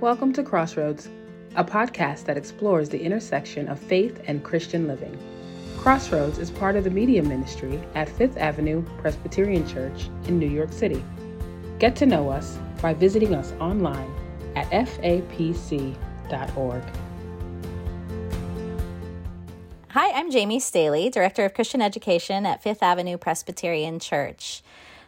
Welcome to Crossroads, a podcast that explores the intersection of faith and Christian living. Crossroads is part of the media ministry at Fifth Avenue Presbyterian Church in New York City. Get to know us by visiting us online at fapc.org. Hi, I'm Jamie Staley, Director of Christian Education at Fifth Avenue Presbyterian Church.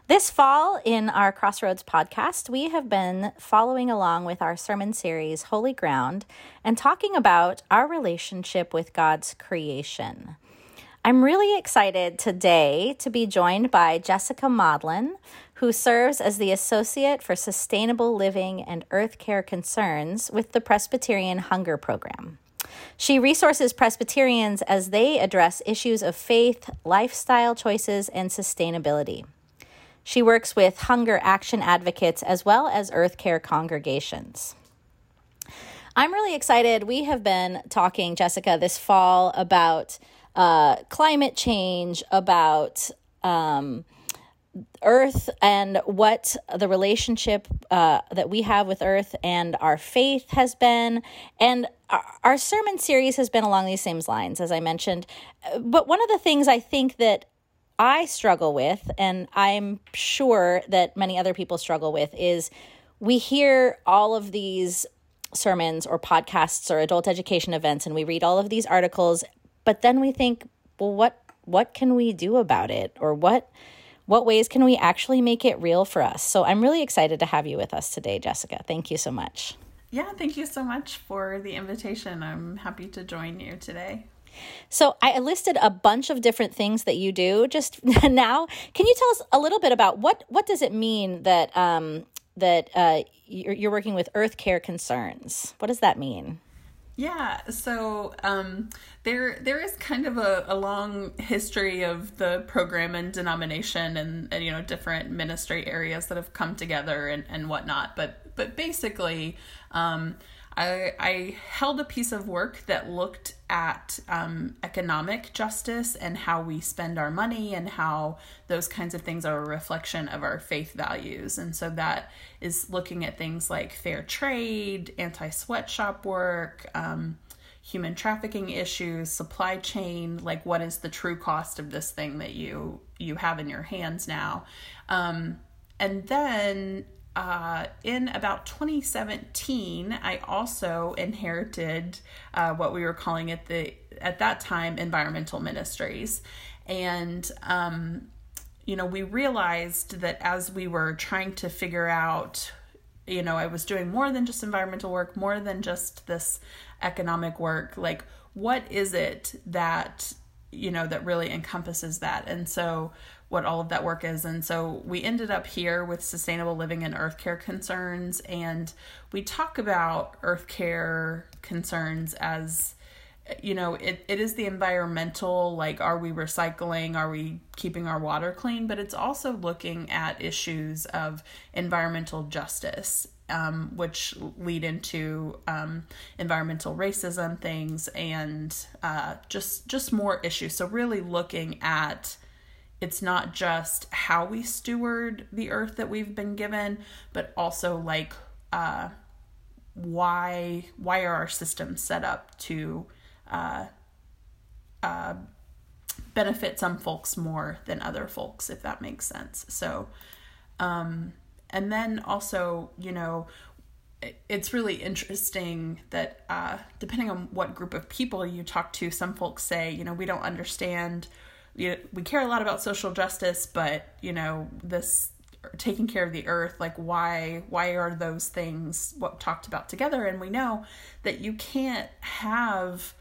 This fall, in our Crossroads podcast, we have been following along with our sermon series, Holy Ground, and talking about our relationship with God's creation. I'm really excited today to be joined by Jessica Maudlin, who serves as the Associate for Sustainable Living and Earth Care Concerns with the Presbyterian Hunger Program. She resources Presbyterians as they address issues of faith, lifestyle choices, and sustainability. She works with hunger action advocates as well as earth care congregations. I'm really excited. We have been talking, Jessica, this fall about uh, climate change, about um, Earth and what the relationship uh, that we have with Earth and our faith has been. And our, our sermon series has been along these same lines, as I mentioned. But one of the things I think that I struggle with, and I'm sure that many other people struggle with, is we hear all of these sermons or podcasts or adult education events and we read all of these articles, but then we think, well, what what can we do about it? Or what what ways can we actually make it real for us? So I'm really excited to have you with us today, Jessica. Thank you so much. Yeah, thank you so much for the invitation. I'm happy to join you today. So I listed a bunch of different things that you do just now. Can you tell us a little bit about what what does it mean that um, that uh, you're, you're working with Earth Care Concerns? What does that mean? Yeah, so um, there there is kind of a, a long history of the program and denomination and, and you know different ministry areas that have come together and, and whatnot. But but basically, um, I, I held a piece of work that looked at um, economic justice and how we spend our money and how those kinds of things are a reflection of our faith values. And so that is looking at things like fair trade, anti sweatshop work, um, human trafficking issues, supply chain, like what is the true cost of this thing that you you have in your hands now. Um, and then uh, in about 2017, I also inherited uh, what we were calling at the at that time environmental ministries, and um, you know we realized that as we were trying to figure out, you know, I was doing more than just environmental work, more than just this economic work. Like, what is it that you know that really encompasses that? And so what all of that work is. And so we ended up here with sustainable living and earth care concerns. And we talk about earth care concerns as you know it, it is the environmental like are we recycling are we keeping our water clean but it's also looking at issues of environmental justice um, which lead into um, environmental racism things and uh, just just more issues so really looking at it's not just how we steward the earth that we've been given, but also like uh, why why are our systems set up to uh, uh, benefit some folks more than other folks, if that makes sense. So, um, and then also, you know, it's really interesting that uh, depending on what group of people you talk to, some folks say, you know, we don't understand you know, we care a lot about social justice, but you know this taking care of the earth like why why are those things what talked about together? And we know that you can't have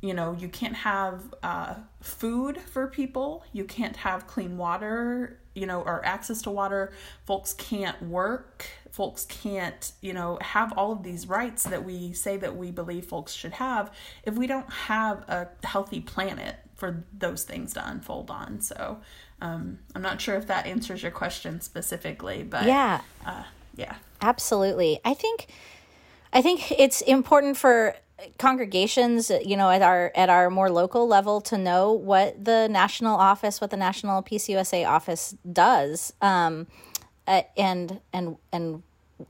you know you can't have uh, food for people. You can't have clean water you know or access to water folks can't work folks can't you know have all of these rights that we say that we believe folks should have if we don't have a healthy planet for those things to unfold on. So um, I'm not sure if that answers your question specifically, but yeah, uh, yeah, absolutely. I think I think it's important for congregations you know at our at our more local level to know what the national office what the national pcusa office does um and and and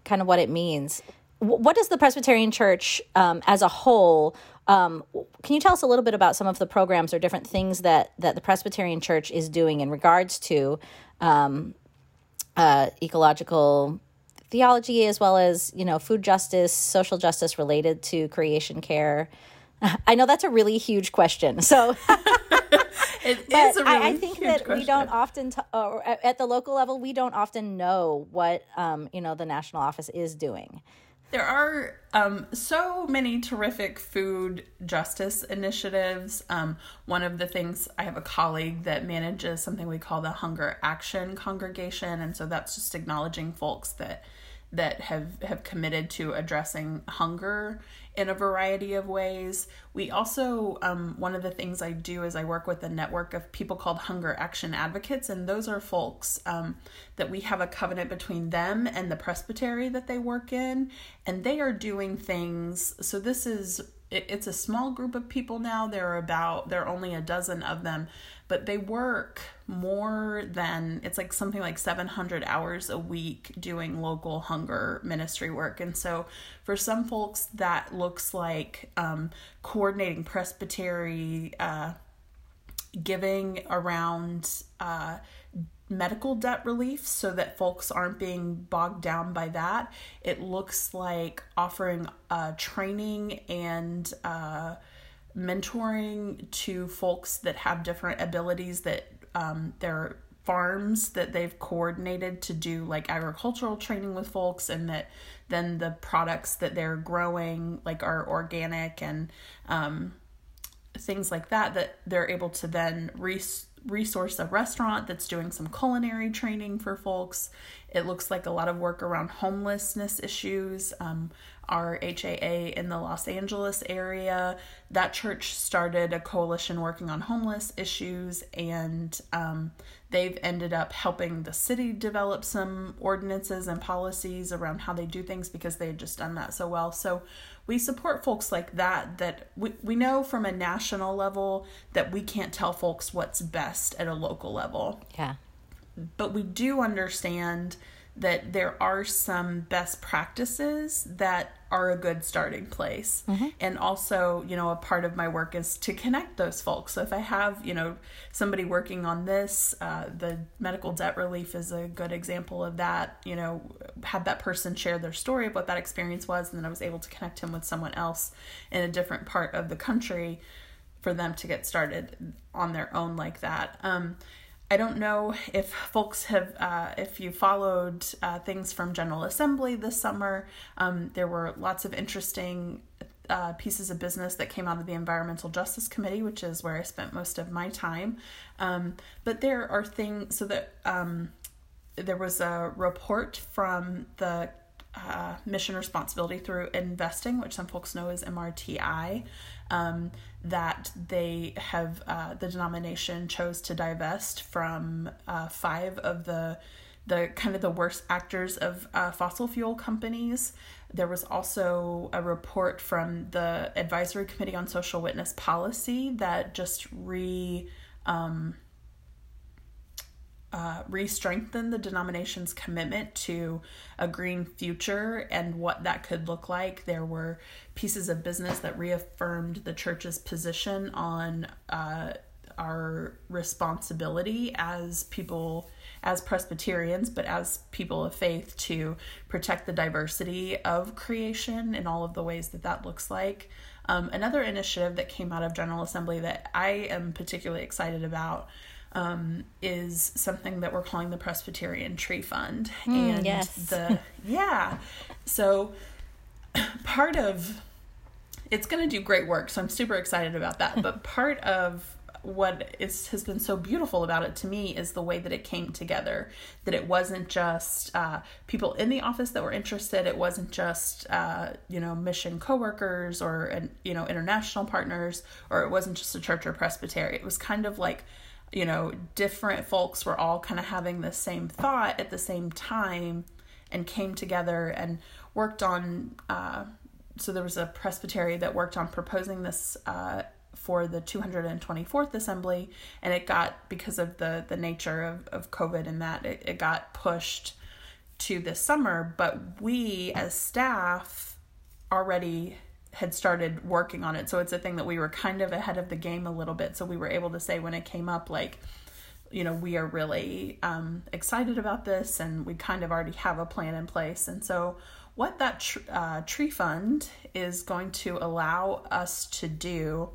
kind of what it means what does the Presbyterian Church um, as a whole? Um, can you tell us a little bit about some of the programs or different things that that the Presbyterian Church is doing in regards to um, uh, ecological theology, as well as you know food justice, social justice related to creation care? I know that's a really huge question, so. It is a really I, I think that question. we don't often, t- or at the local level, we don't often know what um, you know the national office is doing. There are um, so many terrific food justice initiatives. Um, one of the things I have a colleague that manages something we call the Hunger Action Congregation, and so that's just acknowledging folks that that have have committed to addressing hunger in a variety of ways. We also, um, one of the things I do is I work with a network of people called Hunger Action Advocates, and those are folks um, that we have a covenant between them and the presbytery that they work in, and they are doing things. So this is it, it's a small group of people now. There are about there are only a dozen of them, but they work more than it's like something like 700 hours a week doing local hunger ministry work. And so for some folks, that looks like um, coordinating presbytery. Uh, giving around uh, medical debt relief so that folks aren't being bogged down by that. It looks like offering uh, training and uh, mentoring to folks that have different abilities that um, their farms that they've coordinated to do like agricultural training with folks and that then the products that they're growing like are organic and um, things like that that they're able to then res- resource a restaurant that's doing some culinary training for folks. It looks like a lot of work around homelessness issues. Um, our HAA in the Los Angeles area, that church started a coalition working on homeless issues, and um, they've ended up helping the city develop some ordinances and policies around how they do things because they had just done that so well. So we support folks like that that we, we know from a national level that we can't tell folks what's best at a local level. Yeah. But we do understand that there are some best practices that are a good starting place. Mm-hmm. And also, you know, a part of my work is to connect those folks. So if I have, you know, somebody working on this, uh, the medical debt relief is a good example of that. You know, had that person share their story of what that experience was, and then I was able to connect him with someone else in a different part of the country for them to get started on their own like that. Um, I don't know if folks have, uh, if you followed uh, things from General Assembly this summer. Um, there were lots of interesting uh, pieces of business that came out of the Environmental Justice Committee, which is where I spent most of my time. Um, but there are things, so that um, there was a report from the uh, mission responsibility through investing, which some folks know as MRTI, um, that they have uh, the denomination chose to divest from uh, five of the the kind of the worst actors of uh, fossil fuel companies. There was also a report from the Advisory Committee on Social Witness Policy that just re um, uh, re-strengthen the denomination's commitment to a green future and what that could look like. There were pieces of business that reaffirmed the church's position on uh, our responsibility as people, as Presbyterians, but as people of faith to protect the diversity of creation in all of the ways that that looks like. Um, another initiative that came out of General Assembly that I am particularly excited about um, is something that we're calling the Presbyterian Tree Fund. Mm, and yes. the yeah. So part of it's going to do great work, so I'm super excited about that. but part of what is has been so beautiful about it to me is the way that it came together. That it wasn't just uh, people in the office that were interested. It wasn't just uh, you know mission coworkers or you know international partners, or it wasn't just a church or presbytery. It was kind of like you know, different folks were all kind of having the same thought at the same time and came together and worked on. Uh, so there was a presbytery that worked on proposing this uh, for the 224th assembly, and it got because of the the nature of, of COVID and that it, it got pushed to this summer. But we as staff already had started working on it. So it's a thing that we were kind of ahead of the game a little bit. So we were able to say when it came up, like, you know, we are really um, excited about this and we kind of already have a plan in place. And so, what that tr- uh, tree fund is going to allow us to do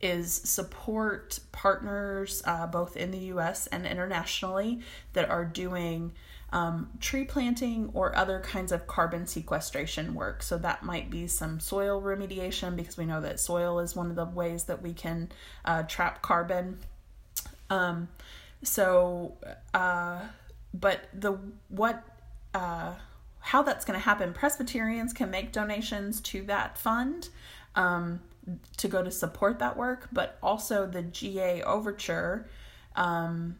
is support partners uh, both in the US and internationally that are doing um, tree planting or other kinds of carbon sequestration work. So that might be some soil remediation because we know that soil is one of the ways that we can uh, trap carbon. Um, so, uh, but the what uh, how that's going to happen? Presbyterians can make donations to that fund. Um, to go to support that work, but also the GA Overture um,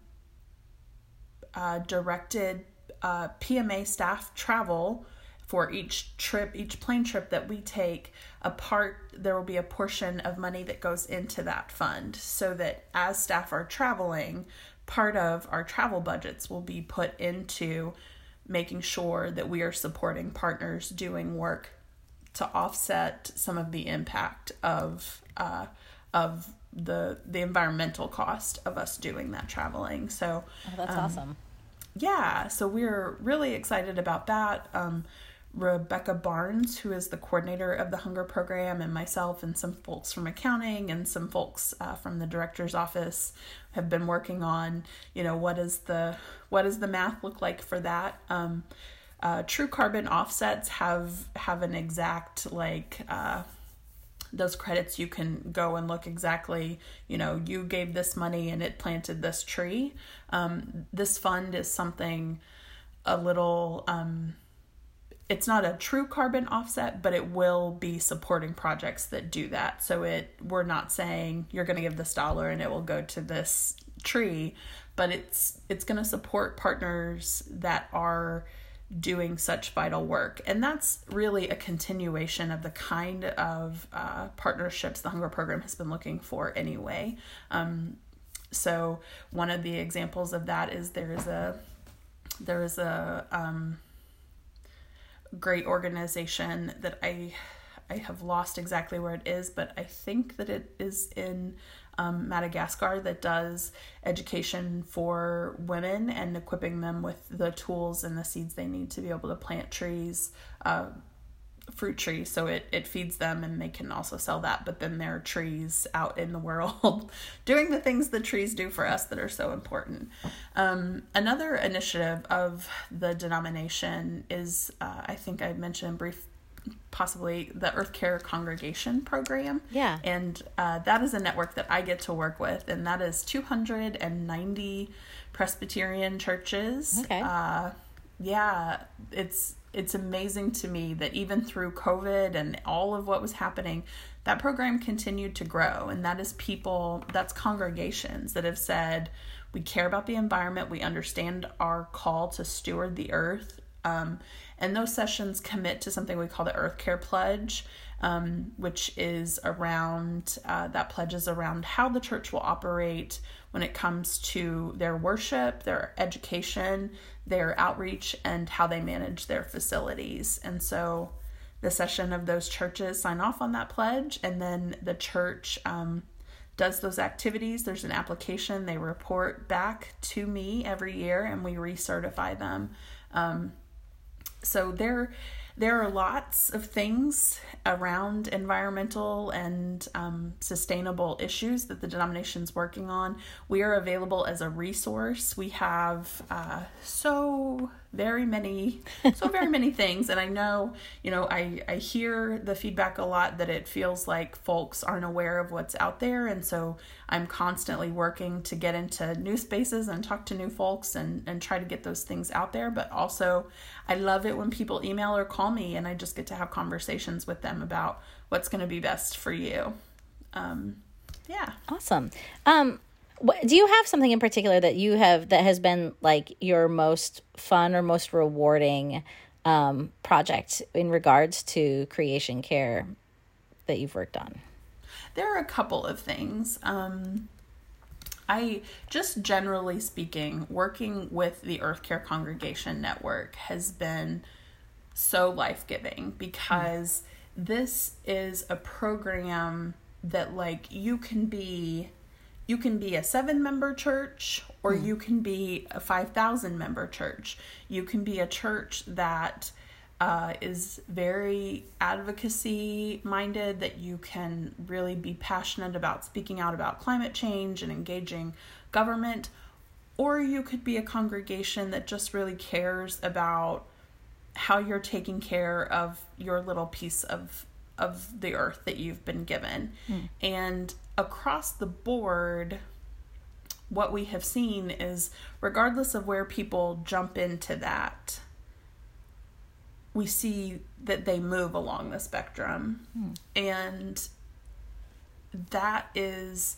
uh, directed uh, PMA staff travel for each trip, each plane trip that we take, a part there will be a portion of money that goes into that fund so that as staff are traveling, part of our travel budgets will be put into making sure that we are supporting partners doing work to offset some of the impact of uh, of the the environmental cost of us doing that traveling. So oh, that's um, awesome yeah, so we're really excited about that. Um, Rebecca Barnes, who is the coordinator of the hunger program, and myself and some folks from accounting and some folks uh, from the director's office have been working on, you know, what is the what does the math look like for that? Um, uh, true carbon offsets have have an exact like uh, those credits you can go and look exactly you know you gave this money and it planted this tree. Um, this fund is something a little um, it's not a true carbon offset but it will be supporting projects that do that. So it we're not saying you're going to give this dollar and it will go to this tree but it's it's going to support partners that are doing such vital work. And that's really a continuation of the kind of uh, partnerships the Hunger Program has been looking for anyway. Um, so one of the examples of that is there is a there is a um, great organization that I I have lost exactly where it is, but I think that it is in um, Madagascar that does education for women and equipping them with the tools and the seeds they need to be able to plant trees, uh, fruit trees. So it, it feeds them and they can also sell that. But then there are trees out in the world doing the things the trees do for us that are so important. Um, another initiative of the denomination is, uh, I think I mentioned brief possibly the Earth Care Congregation program. Yeah. And uh, that is a network that I get to work with, and that is 290 Presbyterian churches. Okay. Uh, yeah, it's it's amazing to me that even through COVID and all of what was happening, that program continued to grow. And that is people, that's congregations that have said, we care about the environment, we understand our call to steward the earth. Um, and those sessions commit to something we call the Earth Care Pledge, um, which is around, uh, that pledge is around how the church will operate when it comes to their worship, their education, their outreach, and how they manage their facilities. And so the session of those churches sign off on that pledge, and then the church um, does those activities. There's an application, they report back to me every year, and we recertify them. Um, so there there are lots of things around environmental and um, sustainable issues that the denomination is working on. We are available as a resource. We have uh, so very many so very many things. And i know you know i i hear the feedback a lot that it feels like folks aren't aware of what's out there. And so i'm constantly working to get into new spaces and talk to new folks and and try to get those things out there. But also i love it when people email or call me and i just get to have conversations with them about what's going to be best for you. Um yeah. Awesome. Um do you have something in particular that you have that has been like your most fun or most rewarding um, project in regards to creation care that you've worked on? There are a couple of things. Um, I just generally speaking, working with the Earth Care Congregation Network has been so life giving because. Mm this is a program that like you can be you can be a 7 member church or mm. you can be a 5000 member church you can be a church that uh, is very advocacy minded, that you can really be passionate about speaking out about climate change and engaging government, or you could be a congregation that just really cares about how you're taking care of your little piece of of the earth that you've been given. Mm. And across the board, what we have seen is regardless of where people jump into that, we see that they move along the spectrum. Hmm. And that is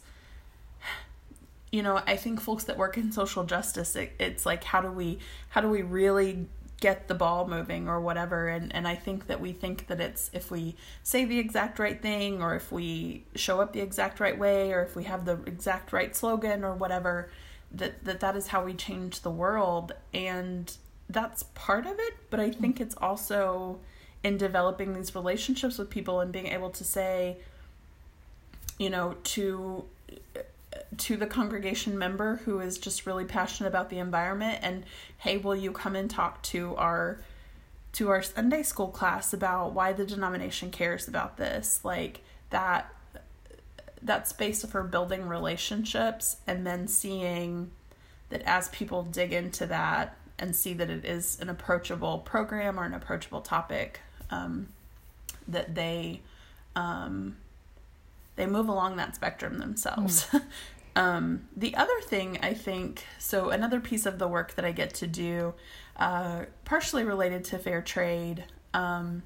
you know i think folks that work in social justice it, it's like how do we how do we really get the ball moving or whatever. And and i think that we think that it's if we say the exact right thing or if we show up the exact right way or if we have the exact right slogan or whatever that that, that is how we change the world. And that's part of it, but I think it's also in developing these relationships with people and being able to say, you know, to to the congregation member who is just really passionate about the environment and hey, will you come and talk to our to our Sunday school class about why the denomination cares about this? Like that that space for building relationships and then seeing that as people dig into that and see that it is an approachable program or an approachable topic um, that they um, they move along that spectrum themselves. Mm. um, the other thing I think so another piece of the work that I get to do, uh, partially related to fair trade. Um,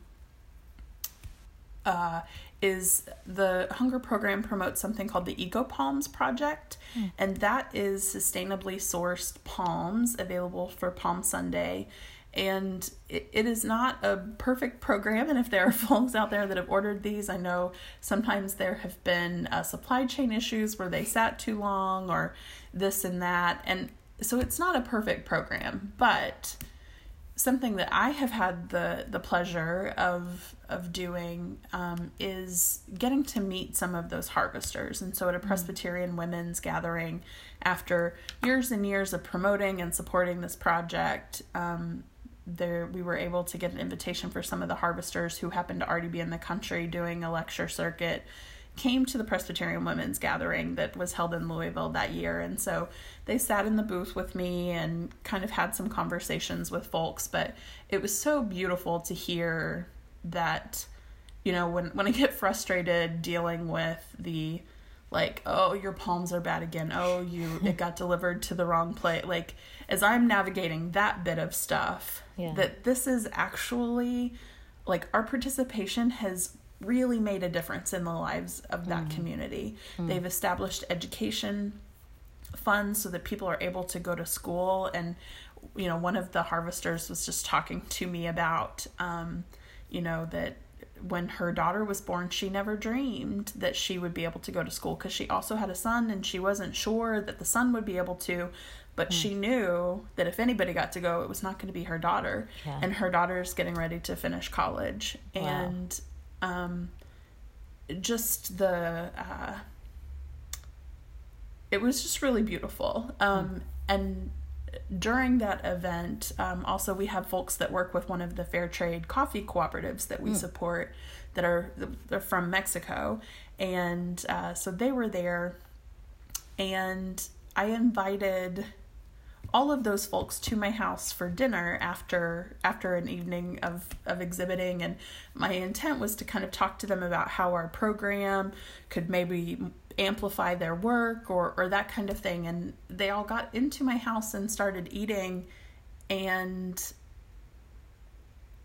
uh, is the hunger program promotes something called the Eco Palms Project, mm. and that is sustainably sourced palms available for Palm Sunday. And it, it is not a perfect program, and if there are folks out there that have ordered these, I know sometimes there have been uh, supply chain issues where they sat too long or this and that. And so it's not a perfect program, but something that I have had the the pleasure of of doing um, is getting to meet some of those harvesters. And so at a mm. Presbyterian women's gathering, after years and years of promoting and supporting this project, um, there we were able to get an invitation for some of the harvesters who happened to already be in the country doing a lecture circuit came to the Presbyterian Women's Gathering that was held in Louisville that year. And so they sat in the booth with me and kind of had some conversations with folks. But it was so beautiful to hear that, you know, when, when I get frustrated dealing with the, like, oh, your palms are bad again. Oh, you, it got delivered to the wrong place. Like, as I'm navigating that bit of stuff, yeah. that this is actually, like, our participation has really made a difference in the lives of that mm. community. Mm. They've established education funds so that people are able to go to school and you know one of the harvesters was just talking to me about um, you know that when her daughter was born she never dreamed that she would be able to go to school because she also had a son and she wasn't sure that the son would be able to but mm. she knew that if anybody got to go it was not going to be her daughter yeah. and her daughter's getting ready to finish college wow. and um, just the uh, it was just really beautiful um, mm. and during that event um, also we have folks that work with one of the fair trade coffee cooperatives that we mm. support that are they're from mexico and uh, so they were there and i invited all of those folks to my house for dinner after after an evening of of exhibiting. And my intent was to kind of talk to them about how our program could maybe amplify their work or or that kind of thing. And they all got into my house and started eating and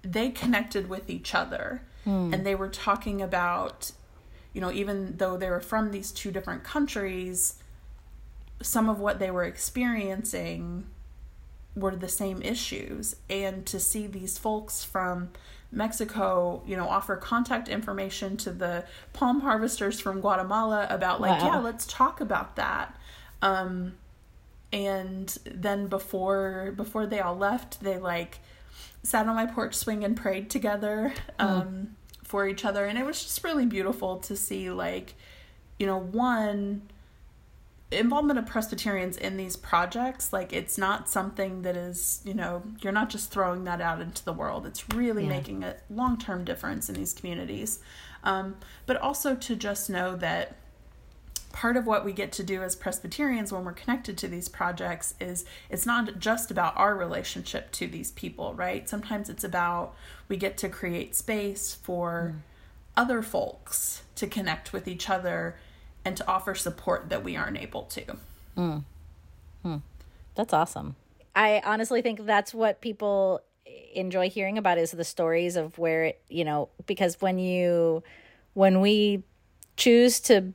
they connected with each other. Mm. and they were talking about you know even though they were from these two different countries some of what they were experiencing were the same issues and to see these folks from Mexico, you know, offer contact information to the palm harvesters from Guatemala about like, wow. yeah, let's talk about that. Um, and then before before they all left, they like sat on my porch swing and prayed together. Mm. Um, for each other and it was just really beautiful to see like you know one involvement of presbyterians in these projects like it's not something that is you know you're not just throwing that out into the world it's really yeah. making a long-term difference in these communities um, but also to just know that part of what we get to do as Presbyterians when we're connected to these projects is it's not just about our relationship to these people, right? Sometimes it's about we get to create space for mm. other folks to connect with each other and to offer support that we aren't able to. Mm. Hmm. That's awesome. I honestly think that's what people enjoy hearing about is the stories of where it, you know, because when you when we choose to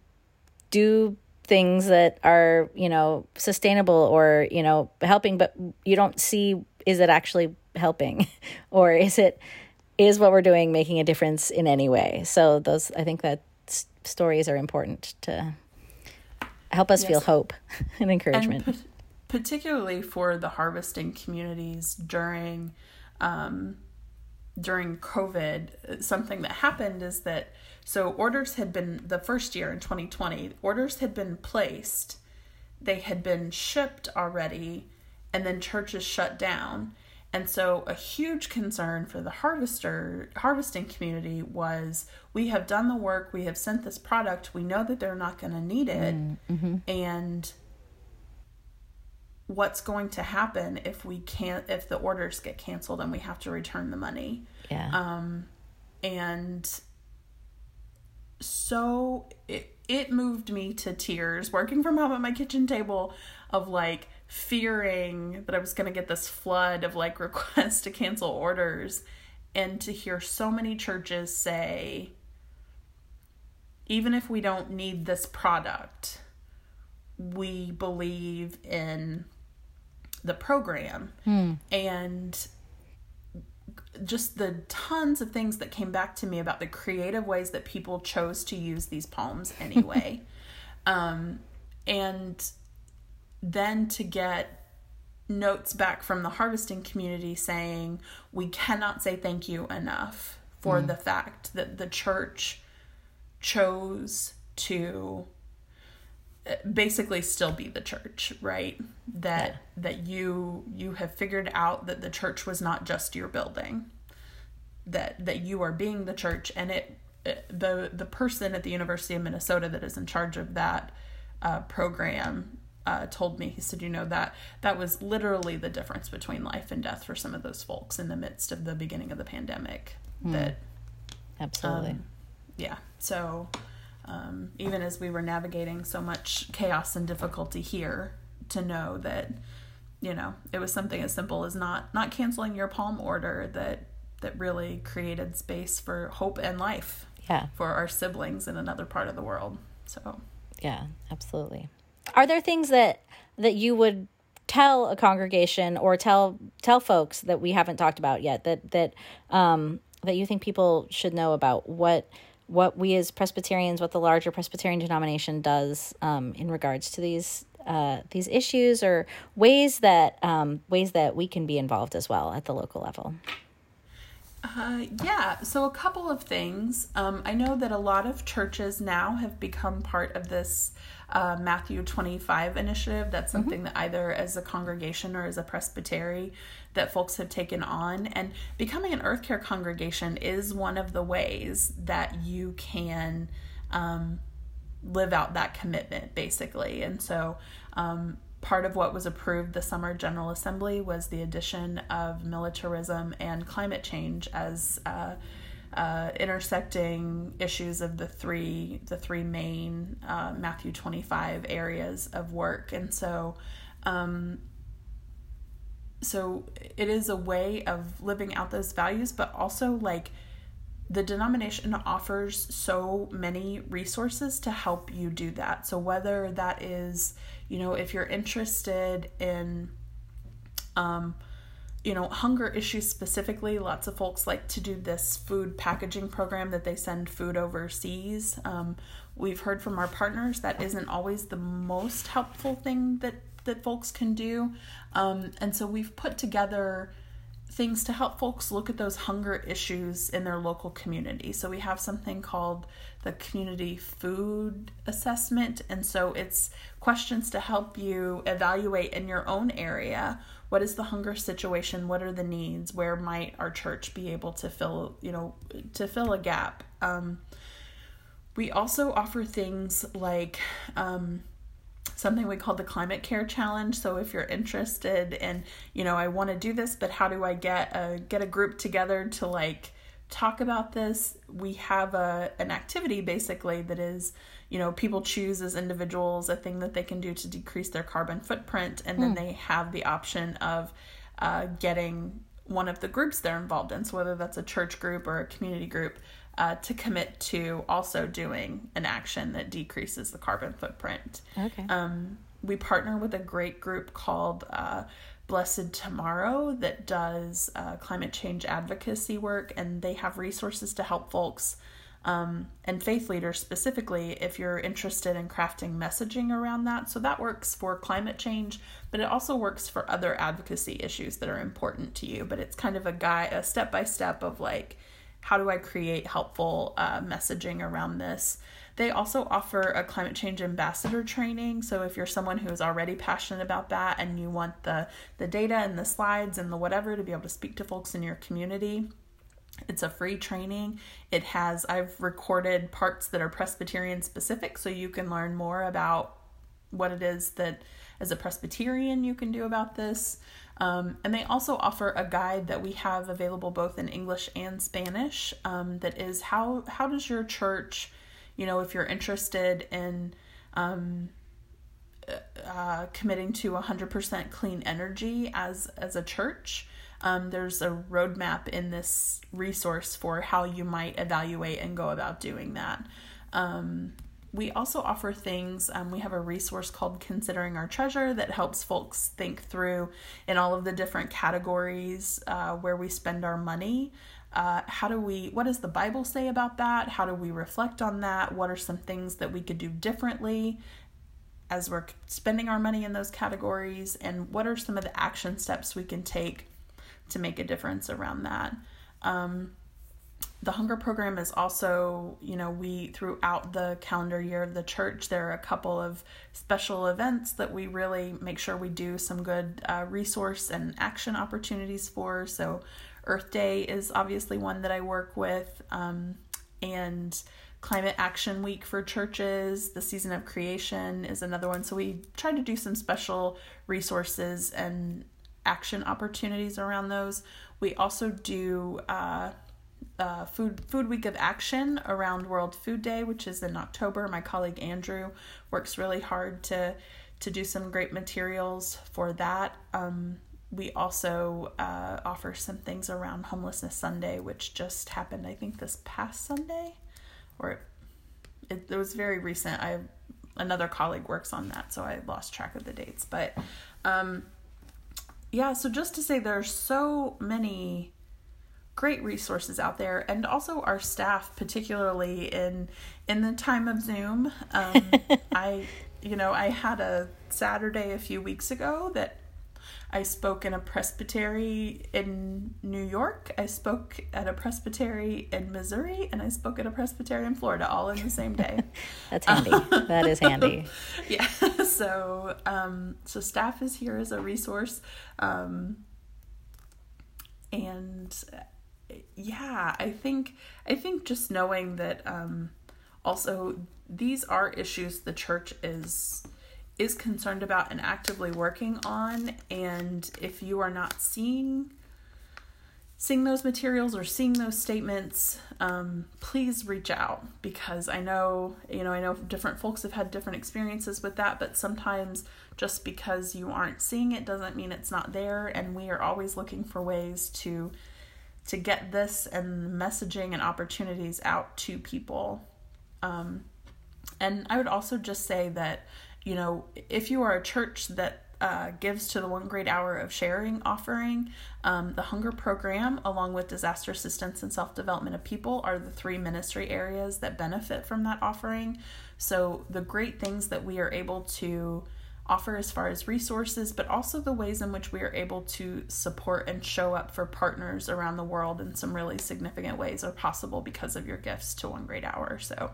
do things that are you know sustainable or you know helping but you don't see is it actually helping or is it is what we're doing making a difference in any way so those i think that s- stories are important to help us yes. feel hope and encouragement and p- particularly for the harvesting communities during um, during covid something that happened is that so orders had been the first year in 2020, orders had been placed, they had been shipped already, and then churches shut down. And so a huge concern for the harvester harvesting community was we have done the work, we have sent this product, we know that they're not going to need it. Mm-hmm. And what's going to happen if we can't if the orders get canceled and we have to return the money. Yeah. Um and so it, it moved me to tears working from home at my kitchen table of like fearing that I was going to get this flood of like requests to cancel orders and to hear so many churches say even if we don't need this product we believe in the program hmm. and just the tons of things that came back to me about the creative ways that people chose to use these palms anyway. um, and then to get notes back from the harvesting community saying, we cannot say thank you enough for mm. the fact that the church chose to basically still be the church right that yeah. that you you have figured out that the church was not just your building that that you are being the church and it, the the person at the University of Minnesota that is in charge of that uh, program uh, told me. He said you know that that was literally the difference between life and death for some of those folks in the midst of the beginning of the pandemic mm. that absolutely. um, yeah. So um, even as we were navigating so much chaos and difficulty here, to know that you know it was something as simple as not not canceling your palm order that that really created space for hope and life yeah. for our siblings in another part of the world. So yeah absolutely are there things that that you would tell a congregation or tell tell folks that we haven't talked about yet that that um that you think people should know about what what we as Presbyterians, what the larger Presbyterian denomination does um, in regards to these uh, these issues, or ways that um, ways that we can be involved as well at the local level. Uh, yeah, so a couple of things. Um, I know that a lot of churches now have become part of this uh, Matthew 25 initiative. That's mm-hmm. something mm-hmm. that either as a congregation or as a presbytery that folks have taken on. And becoming an Earth Care congregation is one of the ways that you can um, live out that commitment, basically. And so, um, part of what was approved the summer General Assembly was the addition of militarism and climate change as uh, uh, intersecting issues of the three the three main uh, Matthew 25 areas of work. And so um, so it is a way of living out those values but also like the denomination offers so many resources to help you do that so whether that is you know if you're interested in um you know hunger issues specifically lots of folks like to do this food packaging program that they send food overseas um, we've heard from our partners that isn't always the most helpful thing that that folks can do. Um, and so we've put together things to help folks look at those hunger issues in their local community. So we have something called the community food assessment. And so it's questions to help you evaluate in your own area what is the hunger situation, what are the needs, where might our church be able to fill, you know, to fill a gap. Um, we also offer things like um, something we call the climate care challenge. So if you're interested in you know i want to do this but how do i get a get a group together to like talk about this we have a an activity basically that is you know people choose as individuals a thing that they can do to decrease their carbon footprint and then mm. they have the option of uh, getting one of the groups they're involved in so whether that's a church group or a community group uh, to commit to also doing an action that decreases the carbon footprint. Okay. Um, we partner with a great group called uh, Blessed Tomorrow that does uh, climate change advocacy work, and they have resources to help folks um, and faith leaders specifically if you're interested in crafting messaging around that. So that works for climate change, but it also works for other advocacy issues that are important to you. But it's kind of a guide, a step by step of like, how do I create helpful uh, messaging around this? They also offer a climate change ambassador training. So if you're someone who is already passionate about that and you want the the data and the slides and the whatever to be able to speak to folks in your community, it's a free training. It has I've recorded parts that are Presbyterian specific so you can learn more about what it is that as a Presbyterian you can do about this. Um, and they also offer a guide that we have available both in English and Spanish um, that is how how does your church, you know, if you're interested in um, uh, committing to 100% clean energy as as a church, um, there's a roadmap in this resource for how you might evaluate and go about doing that. Um, we also offer things. Um, we have a resource called Considering Our Treasure that helps folks think through in all of the different categories uh, where we spend our money. Uh, how do we, what does the Bible say about that? How do we reflect on that? What are some things that we could do differently as we're spending our money in those categories? And what are some of the action steps we can take to make a difference around that? Um, the hunger program is also you know we throughout the calendar year of the church there are a couple of special events that we really make sure we do some good uh, resource and action opportunities for. So earth day is obviously one that i work with um, and climate action week for churches the season of creation is another one. So we try to do some special resources and action opportunities around those. We also do uh, uh, food food week of action around World Food Day, which is in October. My colleague Andrew works really hard to to do some great materials for that. Um, we also uh, offer some things around Homelessness Sunday, which just happened, I think, this past Sunday, or it, it was very recent. I another colleague works on that, so I lost track of the dates. But um, yeah, so just to say, there's so many great resources out there and also our staff particularly in in the time of zoom. Um, i you know i had a saturday a few weeks ago that i spoke in a presbytery in new york. I spoke at a presbytery in missouri and i spoke at a presbytery in florida all in the same day. That's handy. That is handy. Yeah so um so staff is here as a resource um and yeah, I think I think just knowing that um, also these are issues the church is is concerned about and actively working on and if you are not seeing seeing those materials or seeing those statements um, please reach out because i know you know i know different folks have had different experiences with that but sometimes just because you aren't seeing it doesn't mean it's not there and we are always looking for ways to to get this and messaging and opportunities out to people. Um, and I would also just say that, you know, if you are a church that uh, gives to the one great hour of sharing offering, um, the hunger program, along with disaster assistance and self development of people, are the three ministry areas that benefit from that offering. So, the great things that we are able to offer as far as resources, but also the ways in which we are able to support and show up for partners around the world in some really significant ways are possible because of your gifts to One Great Hour. So,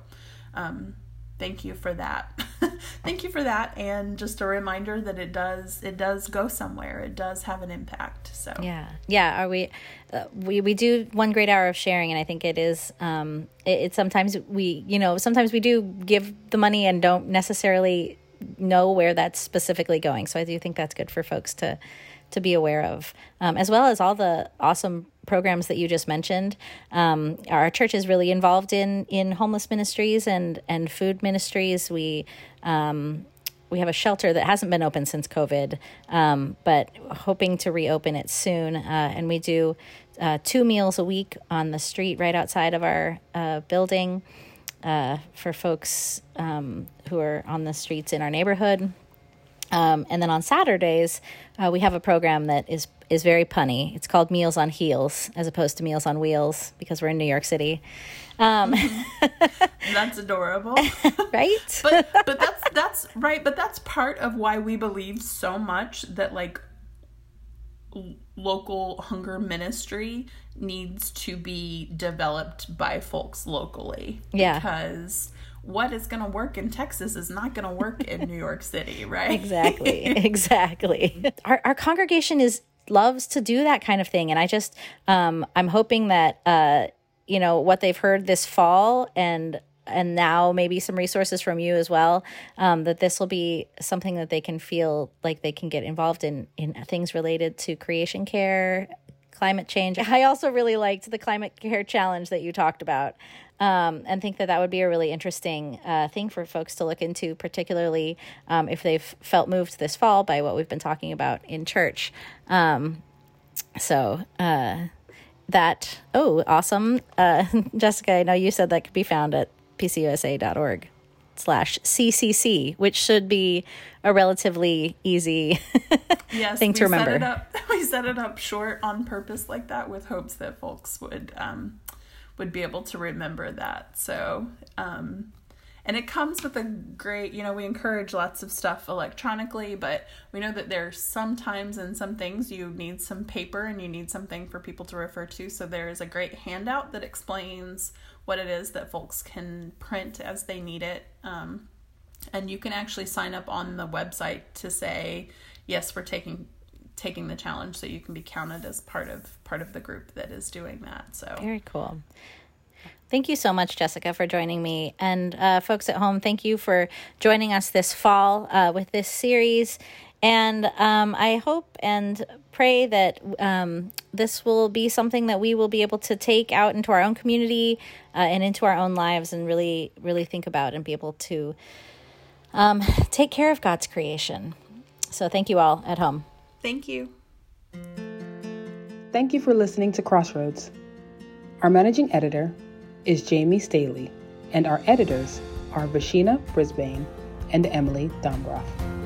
um, thank you for that. thank you for that, and just a reminder that it does it does go somewhere. It does have an impact. So yeah, yeah. Are we? Uh, we we do one great hour of sharing, and I think it is. Um, it, it sometimes we you know sometimes we do give the money and don't necessarily know where that's specifically going. So I do think that's good for folks to to be aware of, um, as well as all the awesome programs that you just mentioned. Um, our church is really involved in in homeless ministries and and food ministries. We um, we have a shelter that hasn't been open since COVID, um, but hoping to reopen it soon. Uh, and we do uh, two meals a week on the street right outside of our uh, building uh, for folks um, who are on the streets in our neighborhood. Um, and then on Saturdays, uh, we have a program that is is very punny. It's called Meals on Heels, as opposed to Meals on Wheels, because we're in New York City. Um, that's adorable, right? but but that's that's right. But that's part of why we believe so much that like local hunger ministry needs to be developed by folks locally. Yeah. Because what is going to work in Texas is not going to work in New York City, right? exactly. Exactly. Our our congregation is loves to do that kind of thing and I just um I'm hoping that uh you know what they've heard this fall and and now maybe some resources from you as well um, that this will be something that they can feel like they can get involved in in things related to creation care climate change. I also really liked the climate care challenge that you talked about um, and think that that would be a really interesting uh, thing for folks to look into particularly um, if they've felt moved this fall by what we've been talking about in church. Um, so uh, that oh awesome. Uh, jessica i know you said that could be found at pcusa.org slash ccc which should be a relatively easy yes, thing to remember. set up, we set it up short on purpose like that with hopes that folks would um, would be able to remember that. So um, and it comes with a great you know we encourage lots of stuff electronically but we know that there's sometimes in some things you need some paper and you need something for people to refer to so there is a great handout that explains what it is that folks can print as they need it. Um, and you can actually sign up on the website to say, yes, we're taking taking the challenge so you can be counted as part of part of the group that is doing that. So very cool. Thank you so much, Jessica, for joining me. And uh, folks at home, thank you for joining us this fall uh, with this series. And um, I hope and pray that um, this will be something that we will be able to take out into our own community uh, and into our own lives and really, really think about and be able to um, take care of God's creation. So thank you all at home. Thank you. Thank you for listening to Crossroads. Our managing editor is Jamie Staley, and our editors are Vashina Brisbane and Emily Domgroff.